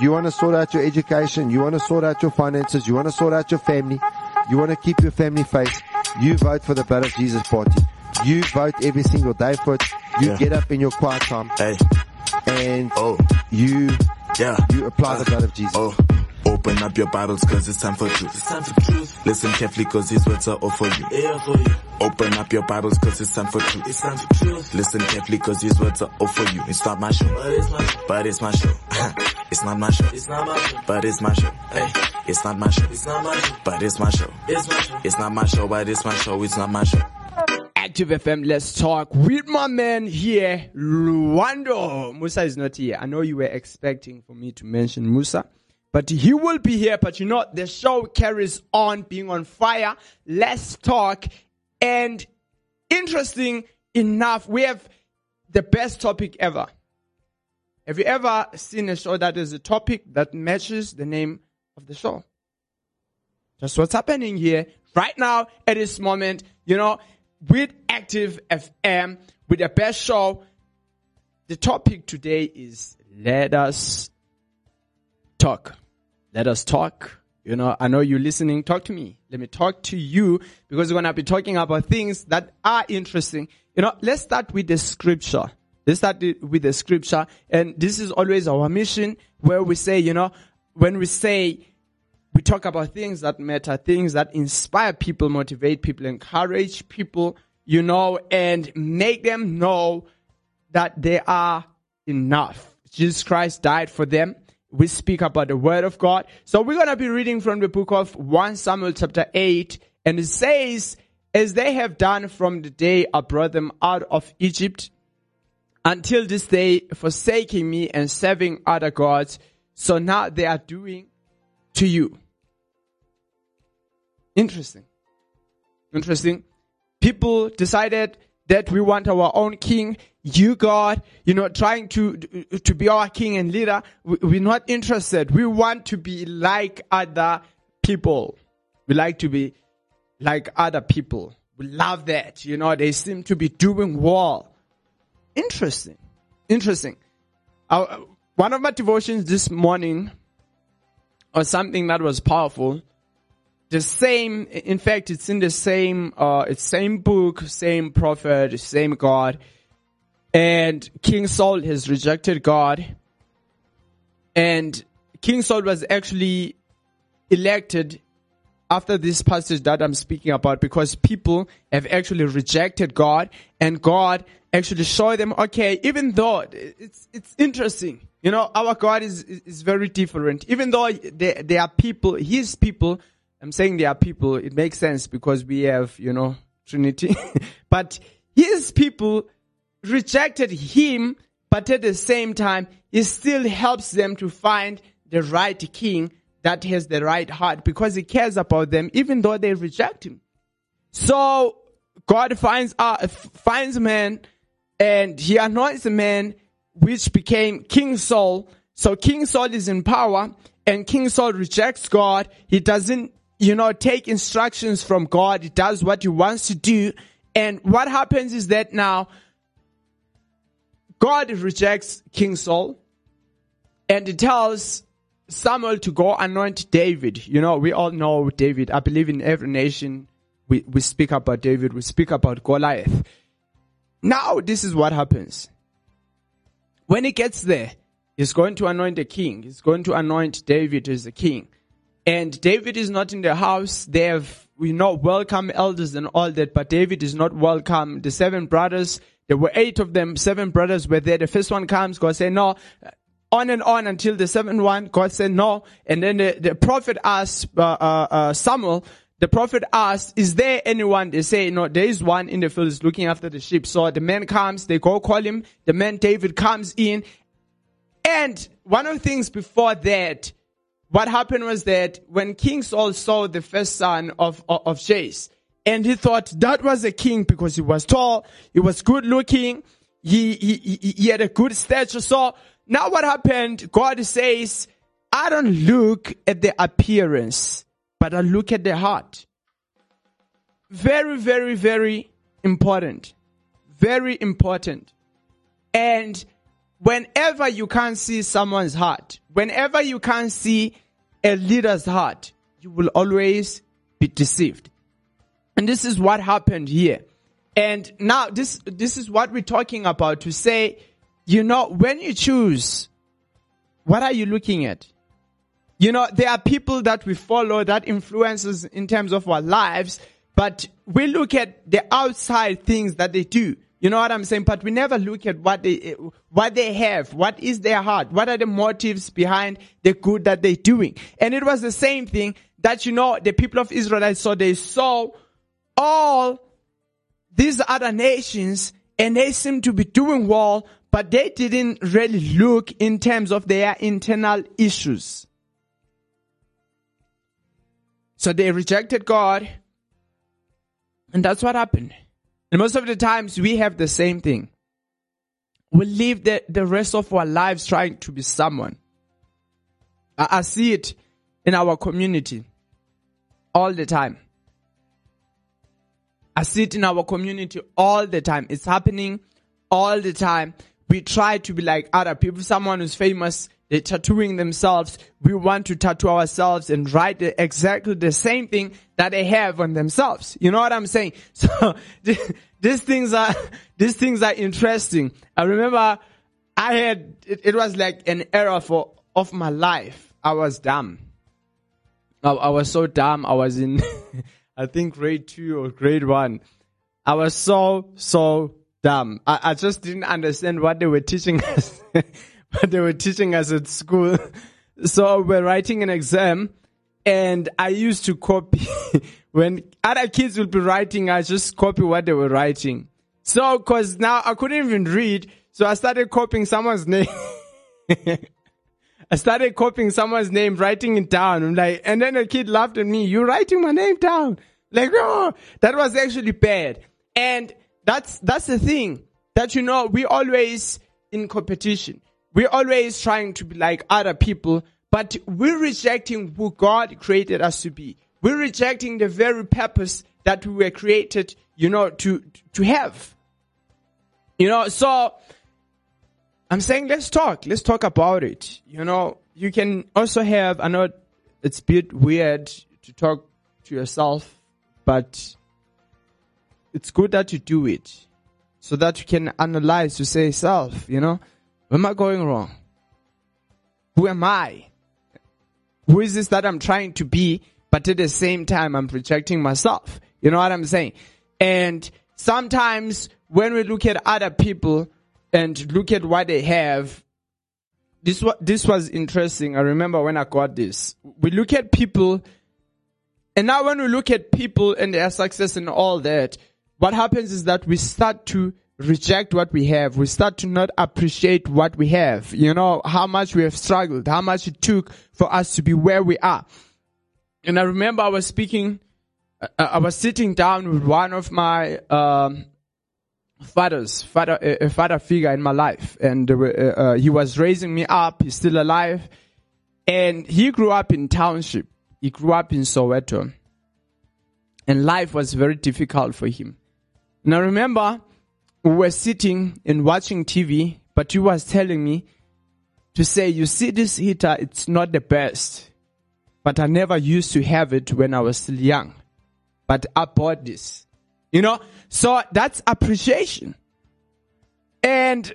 You want to sort out your education. You want to sort out your finances. You want to sort out your family. You want to keep your family faith. You vote for the blood of Jesus party. You vote every single day for it. You Yeah. get up in your quiet time Hey, and oh, you, yeah. you apply the blood of Jesus. Oh, open up your Bibles cause it's time for truth. It's time for truth. Listen carefully cause these words are all for you. Yeah, for you. Open up your Bibles cause it's time for truth. It's time for truth. Listen carefully cause these words are all for you. It's not my show. But it's my show. But it's my show. it's not my show. It's not my show. But it's my show. Hey, it's not my show. It's not my show. But it's my show. It's my show. It's not my show, but it's my show. It's not my show. Active FM, let's talk with my man here, Luando. Musa is not here. I know you were expecting for me to mention Musa, but he will be here. But you know, the show carries on being on fire. Let's talk. And interesting enough, we have the best topic ever. Have you ever seen a show that is a topic that matches the name of the show? That's what's happening here right now at this moment. You know, with Active FM, with the best show. The topic today is let us talk. Let us talk. You know, I know you're listening. Talk to me. Let me talk to you because we're going to be talking about things that are interesting. You know, let's start with the scripture. Let's start with the scripture. And this is always our mission where we say, you know, when we say we talk about things that matter, things that inspire people, motivate people, encourage people, you know, and make them know that they are enough. Jesus Christ died for them. We speak about the word of God. So we're going to be reading from the book of 1 Samuel chapter 8. And it says, as they have done from the day I brought them out of Egypt until this day, forsaking me and serving other gods. So now they are doing to you. Interesting. Interesting. People decided that we want our own king. You, God, you know, trying to, to be our king and leader. We- We're not interested. We want to be like other people. We like to be like other people. We love that. You know, they seem to be doing well. Interesting. Interesting. Uh, one of my devotions this morning was something that was powerful. The same, in fact, it's in the same, uh, it's same book, same prophet, same God. And King Saul has rejected God. And King Saul was actually elected after this passage that I'm speaking about because people have actually rejected God and God actually showed them, okay, even though it's, it's interesting, you know, our God is, is, very different. Even though there, there are people, his people, I'm saying there are people, it makes sense because we have, you know, Trinity, but his people rejected him, but at the same time, he still helps them to find the right king that has the right heart because he cares about them even though they reject him. So God finds uh, finds a man and he anoints a man which became King Saul. So King Saul is in power and King Saul rejects God. He doesn't, you know, take instructions from God. He does what he wants to do. And what happens is that now God rejects King Saul and he tells Samuel to go anoint David. You know, we all know David. I believe in every nation we, we speak about David, we speak about Goliath. Now, this is what happens. When he gets there, he's going to anoint a king. He's going to anoint David as the king. And David is not in the house. They have, we know, welcome elders and all that, but David is not welcome. The seven brothers, there were eight of them, seven brothers were there. The first one comes, God said, no, on and on until the seventh one, God said no. And then the, the prophet asked, uh, uh, uh, Samuel, the prophet asked, is there anyone? They say, no, there is one in the fields looking after the sheep. So the man comes, they go call him. The man David comes in. And one of the things before that, what happened was that when King Saul saw the first son of, of, of Jesse, and he thought that was a king because he was tall, he was good looking, he, he, he had a good stature. So now what happened? God says, I don't look at the appearance, but I look at the heart. Very, very, very important. Very important. And whenever you can't see someone's heart, whenever you can't see a leader's heart, you will always be deceived. And this is what happened here. And now this, this is what we're talking about to say, you know, when you choose, what are you looking at? You know, there are people that we follow that influences in terms of our lives, but we look at the outside things that they do. You know what I'm saying? But we never look at what they, eh, what they have. What is their heart? What are the motives behind the good that they're doing? And it was the same thing that, you know, the people of Israel saw. They saw all these other nations and they seem to be doing well, but they didn't really look in terms of their internal issues. So they rejected God. And that's what happened. And most of the times we have the same thing. We live the, the rest of our lives trying to be someone. I, I see it in our community all the time. I see it in our community all the time. It's happening all the time. We try to be like other people. Someone who's famous, they're tattooing themselves. We want to tattoo ourselves and write the, exactly the same thing that they have on themselves. You know what I'm saying? So these things are, these things are interesting. I remember I had, it, it was like an era for, of my life. I was dumb. I, I was so dumb. I was in, I think grade two or grade one. I was so, so dumb. I, I just didn't understand what they were teaching us, what they were teaching us at school. So we're writing an exam and I used to copy when other kids would be writing, I just copy what they were writing. So, cause now I couldn't even read, so I started copying someone's name. I started copying someone's name, writing it down. I'm like, and then a kid laughed at me. You writing my name down? Like, oh, that was actually bad. And that's, that's the thing that, you know, we always in competition. We're always trying to be like other people, but we're rejecting who God created us to be. We're rejecting the very purpose that we were created, you know, to, to have. You know, so I'm saying let's talk. Let's talk about it. You know, you can also have, I know it's a bit weird to talk to yourself, but it's good that you do it so that you can analyze to say self, you know, am I going wrong? Who am I? Who is this that I'm trying to be? But at the same time, I'm projecting myself. You know what I'm saying? And sometimes when we look at other people, and look at what they have. This was, this was interesting. I remember when I got this. We look at people, and now when we look at people and their success and all that, what happens is that we start to reject what we have. We start to not appreciate what we have. You know, how much we have struggled, how much it took for us to be where we are. And I remember I was speaking, I was sitting down with one of my, um, fathers, father, a father figure in my life, and uh, uh, he was raising me up. He's still alive, and he grew up in township. He grew up in Soweto, and life was very difficult for him. And I remember we were sitting and watching TV, but he was telling me to say, "You see, this heater, it's not the best, but I never used to have it when I was still young, but I bought this." You know, so that's appreciation. And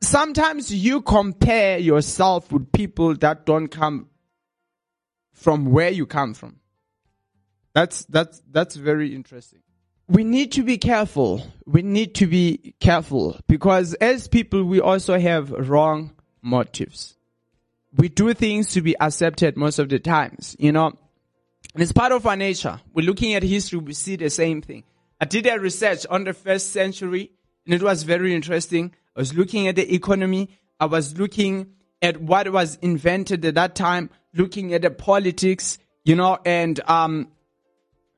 sometimes you compare yourself with people that don't come from where you come from. That's, that's, that's very interesting. We need to be careful. We need to be careful because as people, we also have wrong motives. We do things to be accepted most of the times, you know. And it's part of our nature. We're looking at history, we see the same thing. I did a research on the first century and it was very interesting. I was looking at the economy. I was looking at what was invented at that time, looking at the politics, you know, and, um,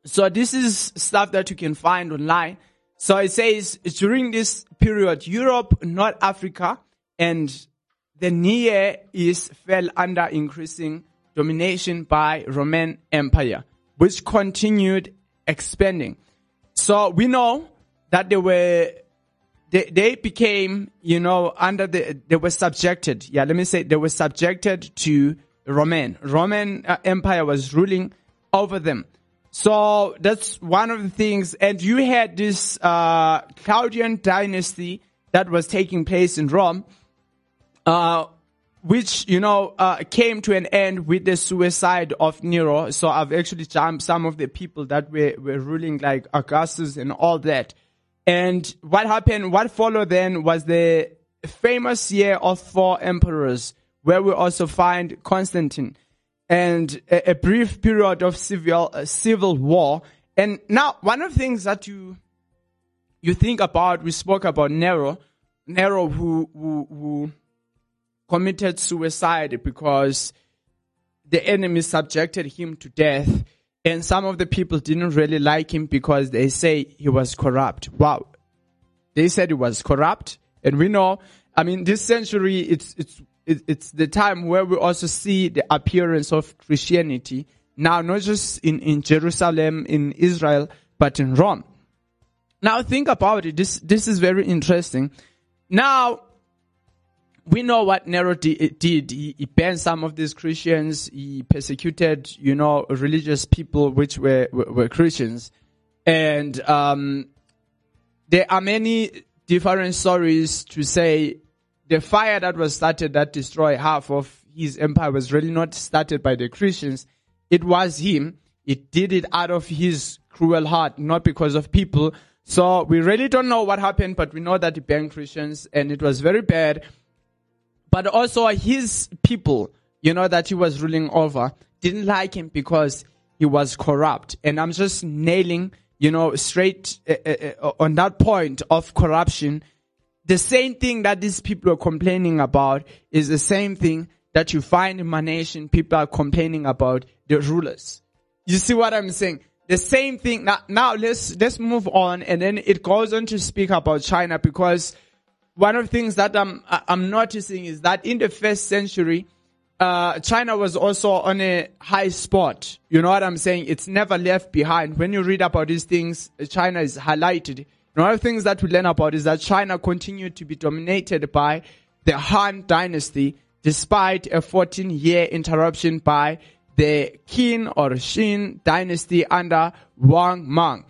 so this is stuff that you can find online. So it says during this period, Europe, North Africa, and the Near East fell under increasing domination by Roman Empire, which continued expanding. So we know that they were they, they became, you know, under the, they were subjected. Yeah, let me say they were subjected to Roman. Roman uh, Empire was ruling over them. So that's one of the things. And you had this uh, Claudian dynasty that was taking place in Rome, uh, which you know uh, came to an end with the suicide of Nero. So I've actually jumped some of the people that were, were ruling, like Augustus and all that. And what happened? What followed then was the famous year of four emperors, where we also find Constantine and a, a brief period of civil uh, civil war. And now, one of the things that you you think about, we spoke about Nero, Nero who who, who committed suicide because the enemy subjected him to death. And some of the people didn't really like him because they say he was corrupt. Wow. They said he was corrupt. And we know, I mean, this century, it's, it's it's the time where we also see the appearance of Christianity now, not just in, in Jerusalem, in Israel, but in Rome. Now think about it. This, this is very interesting. Now, we know what Nero did. He, he banned some of these Christians. He persecuted, you know, religious people which were, were, were Christians. And, um, there are many different stories to say the fire that was started that destroyed half of his empire was really not started by the Christians. It was him. It did it out of his cruel heart, not because of people. So we really don't know what happened, but we know that he banned Christians and it was very bad. But also his people, you know, that he was ruling over didn't like him because he was corrupt. And I'm just nailing, you know, straight uh, uh, on that point of corruption the same thing that these people are complaining about is the same thing that you find in my nation. People are complaining about the rulers. You see what I'm saying? The same thing. Now, now let's, let's move on. And then it goes on to speak about China because one of the things that I'm, I'm noticing is that in the first century, uh, China was also on a high spot. You know what I'm saying? It's never left behind. When you read about these things, China is highlighted one of the things that we learn about is that China continued to be dominated by the Han dynasty despite a 14 year interruption by the Qin or Xin dynasty under Wang Mang.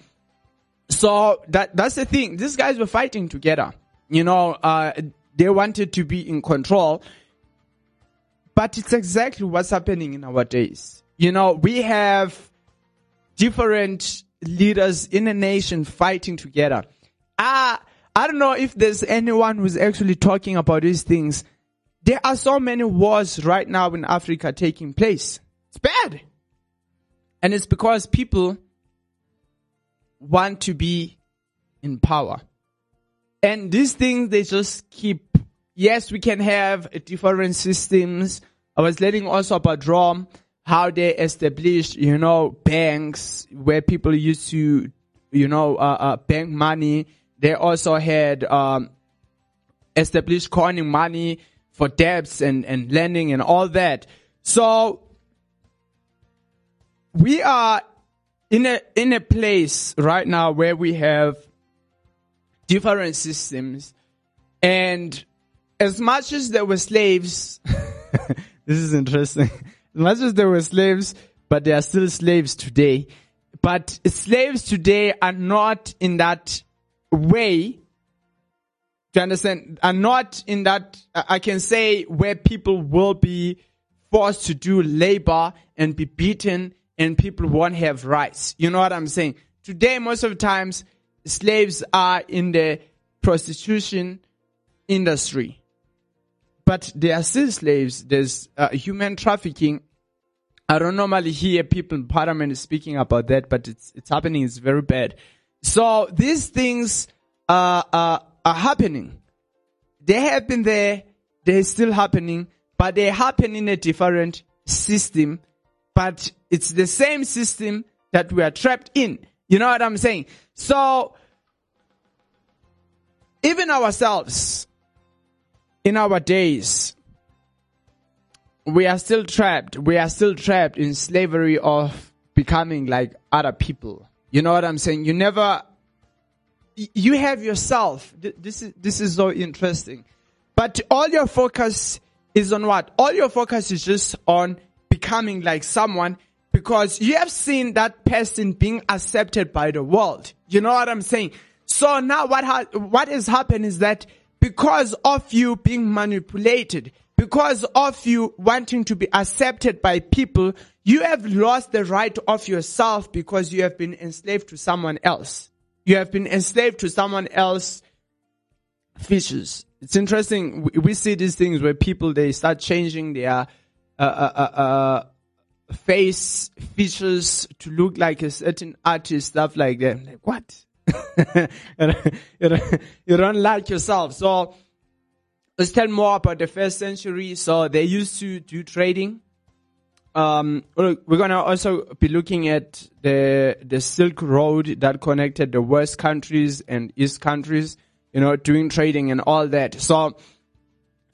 So that, that's the thing. These guys were fighting together. You know, uh, they wanted to be in control. But it's exactly what's happening in our days. You know, we have different leaders in a nation fighting together. Ah, I don't know if there's anyone who's actually talking about these things. There are so many wars right now in Africa taking place. It's bad. And it's because people want to be in power. And these things, they just keep, yes, we can have different systems. I was learning also about Rome how they established, you know, banks where people used to, you know, uh, uh, bank money. They also had um, established coining money for debts and, and lending and all that. So we are in a in a place right now where we have different systems and as much as there were slaves this is interesting not just there were slaves, but they are still slaves today. But slaves today are not in that way. Do you understand? Are not in that, I can say, where people will be forced to do labor and be beaten and people won't have rights. You know what I'm saying? Today, most of the times, slaves are in the prostitution industry but they are still slaves. There's uh, human trafficking. I don't normally hear people in parliament speaking about that, but it's, it's happening. It's very bad. So these things are, are, are happening. They have been there. They're still happening, but they happen in a different system, but it's the same system that we are trapped in. You know what I'm saying? So, even ourselves, in our days, we are still trapped. We are still trapped in slavery of becoming like other people. You know what I'm saying? You never you have yourself. This is, this is so interesting. But all your focus is on what? All your focus is just on becoming like someone because you have seen that person being accepted by the world. You know what I'm saying? So now what ha- what has happened is that because of you being manipulated, because of you wanting to be accepted by people, you have lost the right of yourself because you have been enslaved to someone else. You have been enslaved to someone else features. It's interesting. We, we see these things where people they start changing their uh, uh, uh, uh, face features to look like a certain artist, stuff like that. I'm like what? you, don't, like yourself. So let's tell more about the first century. So they used to do trading. Um, we're gonna also be looking at the the Silk Road that connected the West countries and East countries. You know, doing trading and all that. So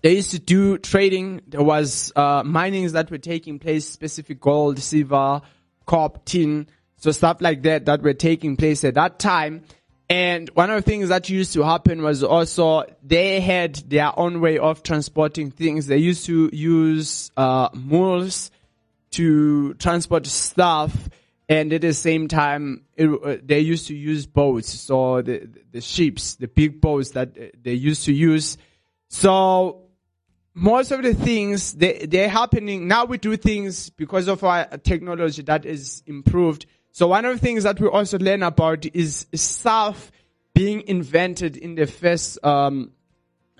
they used to do trading. There was uh, minings that were taking place, specific gold, silver, copper, tin, so stuff like that that were taking place at that time. And one of the things that used to happen was also they had their own way of transporting things. They used to use uh, mules to transport stuff, and at the same time, it, uh, they used to use boats. So the the ships, the big boats that uh, they used to use. So most of the things they they're happening now. We do things because of our technology that is improved. So one of the things that we also learn about is stuff being invented in the first um,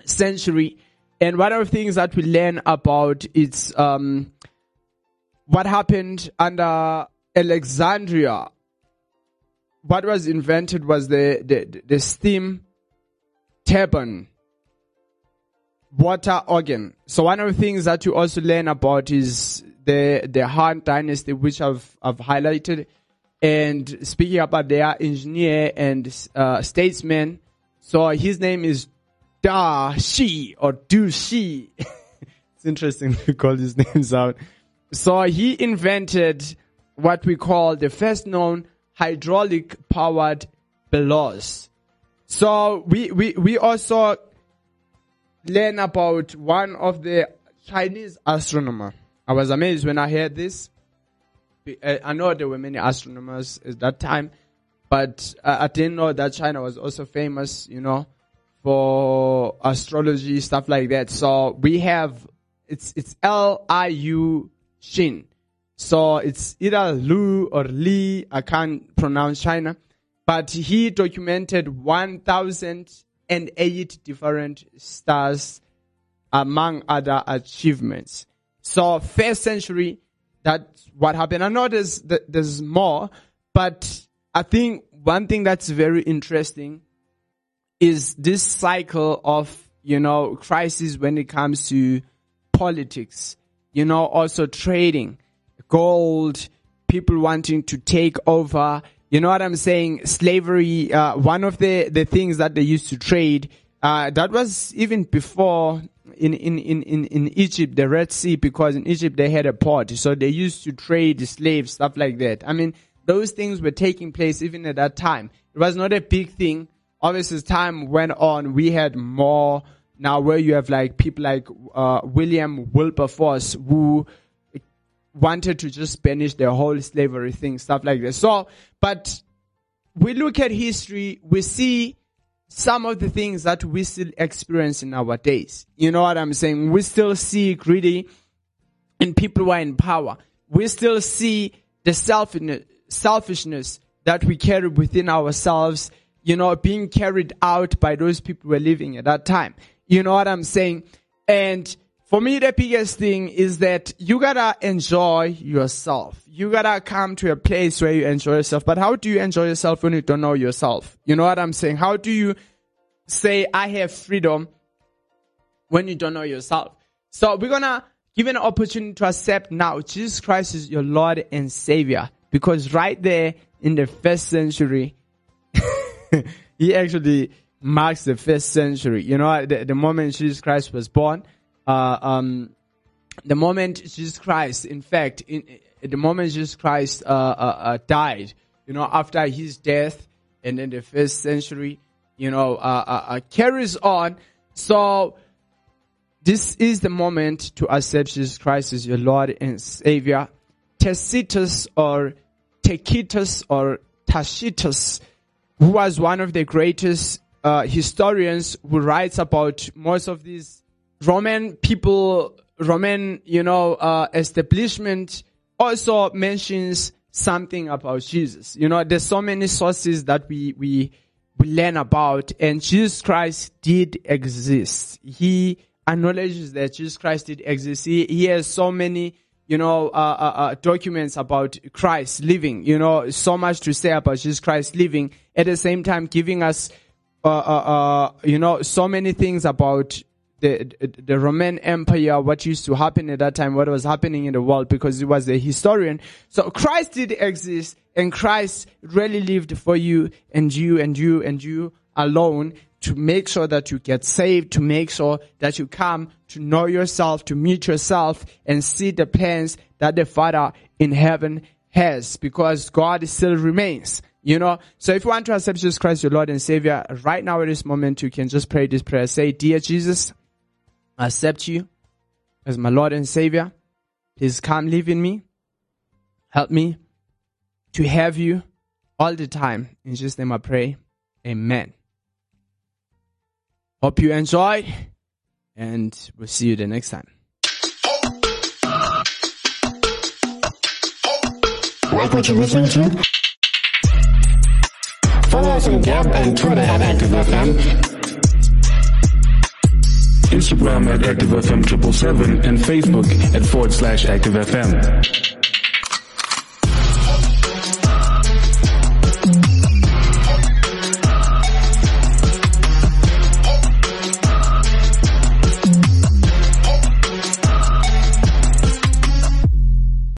century, and one of the things that we learn about is um, what happened under Alexandria. What was invented was the the, the steam turbine water organ. So one of the things that you also learn about is the the Han dynasty, which I've I've highlighted, and speaking about their engineer and uh, statesman. So his name is Da Shi or Du Shi. it's interesting to call these names out. So he invented what we call the first known hydraulic powered bellows. So we, we, we also learn about one of the Chinese astronomer. I was amazed when I heard this. I eh, I know there were many astronomers at that time, but I I didn't know that China was also famous, you know, for astrology stuff like that. So we have it's it's L I U Shin. So it's either Lu or Li. I can't pronounce China, but he documented 1,008 different stars among other achievements. So first century, that's what happened. I know there's, there's more, but I think one thing that's very interesting is this cycle of, you know, crisis when it comes to politics, you know, also trading, gold, people wanting to take over. You know what I'm saying? Slavery, uh, one of the, the things that they used to trade, uh, that was even before in, in, in, in, in Egypt, the Red Sea, because in Egypt they had a port. So they used to trade slaves, stuff like that. I mean, those things were taking place even at that time. It was not a big thing. Obviously, as time went on, we had more now where you have like people like uh, William Wilberforce who wanted to just banish the whole slavery thing, stuff like that. So, but we look at history, we see some of the things that we still experience in our days. You know what I'm saying? We still see greedy in people who are in power. We still see the selfishness, that we carry within ourselves, you know, being carried out by those people who were living at that time. You know what I'm saying? And for me, the biggest thing is that you gotta enjoy yourself. You gotta come to a place where you enjoy yourself. But how do you enjoy yourself when you don't know yourself? You know what I'm saying? How do you say, I have freedom when you don't know yourself? So we're gonna give an opportunity to accept now Jesus Christ is your Lord and Savior. Because right there in the first century, he actually marks the first century. You know, the, the moment Jesus Christ was born, uh, um, the moment Jesus Christ, in fact, in, the moment Jesus Christ uh, uh, uh, died, you know, after his death, and in the first century, you know, uh, uh, carries on. So this is the moment to accept Jesus Christ as your Lord and Savior. Tacitus or Tacitus or Tacitus, who was one of the greatest historians who writes about most of these Roman people, Roman, you know, uh, establishment also mentions something about Jesus. You know, there's so many sources that we, we, we learn about and Jesus Christ did exist. He acknowledges that Jesus Christ did exist. He, he has so many, you know, uh, uh, uh, documents about Christ living, you know, so much to say about Jesus Christ living at the same time giving us, uh, uh, uh, you know, so many things about the, the Roman Empire, what used to happen at that time, what was happening in the world, because he was a historian. So Christ did exist, and Christ really lived for you and you and you and you alone to make sure that you get saved, to make sure that you come to know yourself, to meet yourself, and see the plans that the Father in heaven has, because God still remains. You know, so if you want to accept Jesus Christ, your Lord and Savior, right now at this moment, you can just pray this prayer. Say, Dear Jesus, accept you as my Lord and Savior. Please come live in me. Help me to have you all the time. In Jesus' name I pray. Amen. Hope you enjoyed and we'll see you the next time. What you're listening to? Follow us on Gab and Twitter at ActiveFM. Instagram at ActiveFM777 and Facebook at forward slash ActiveFM.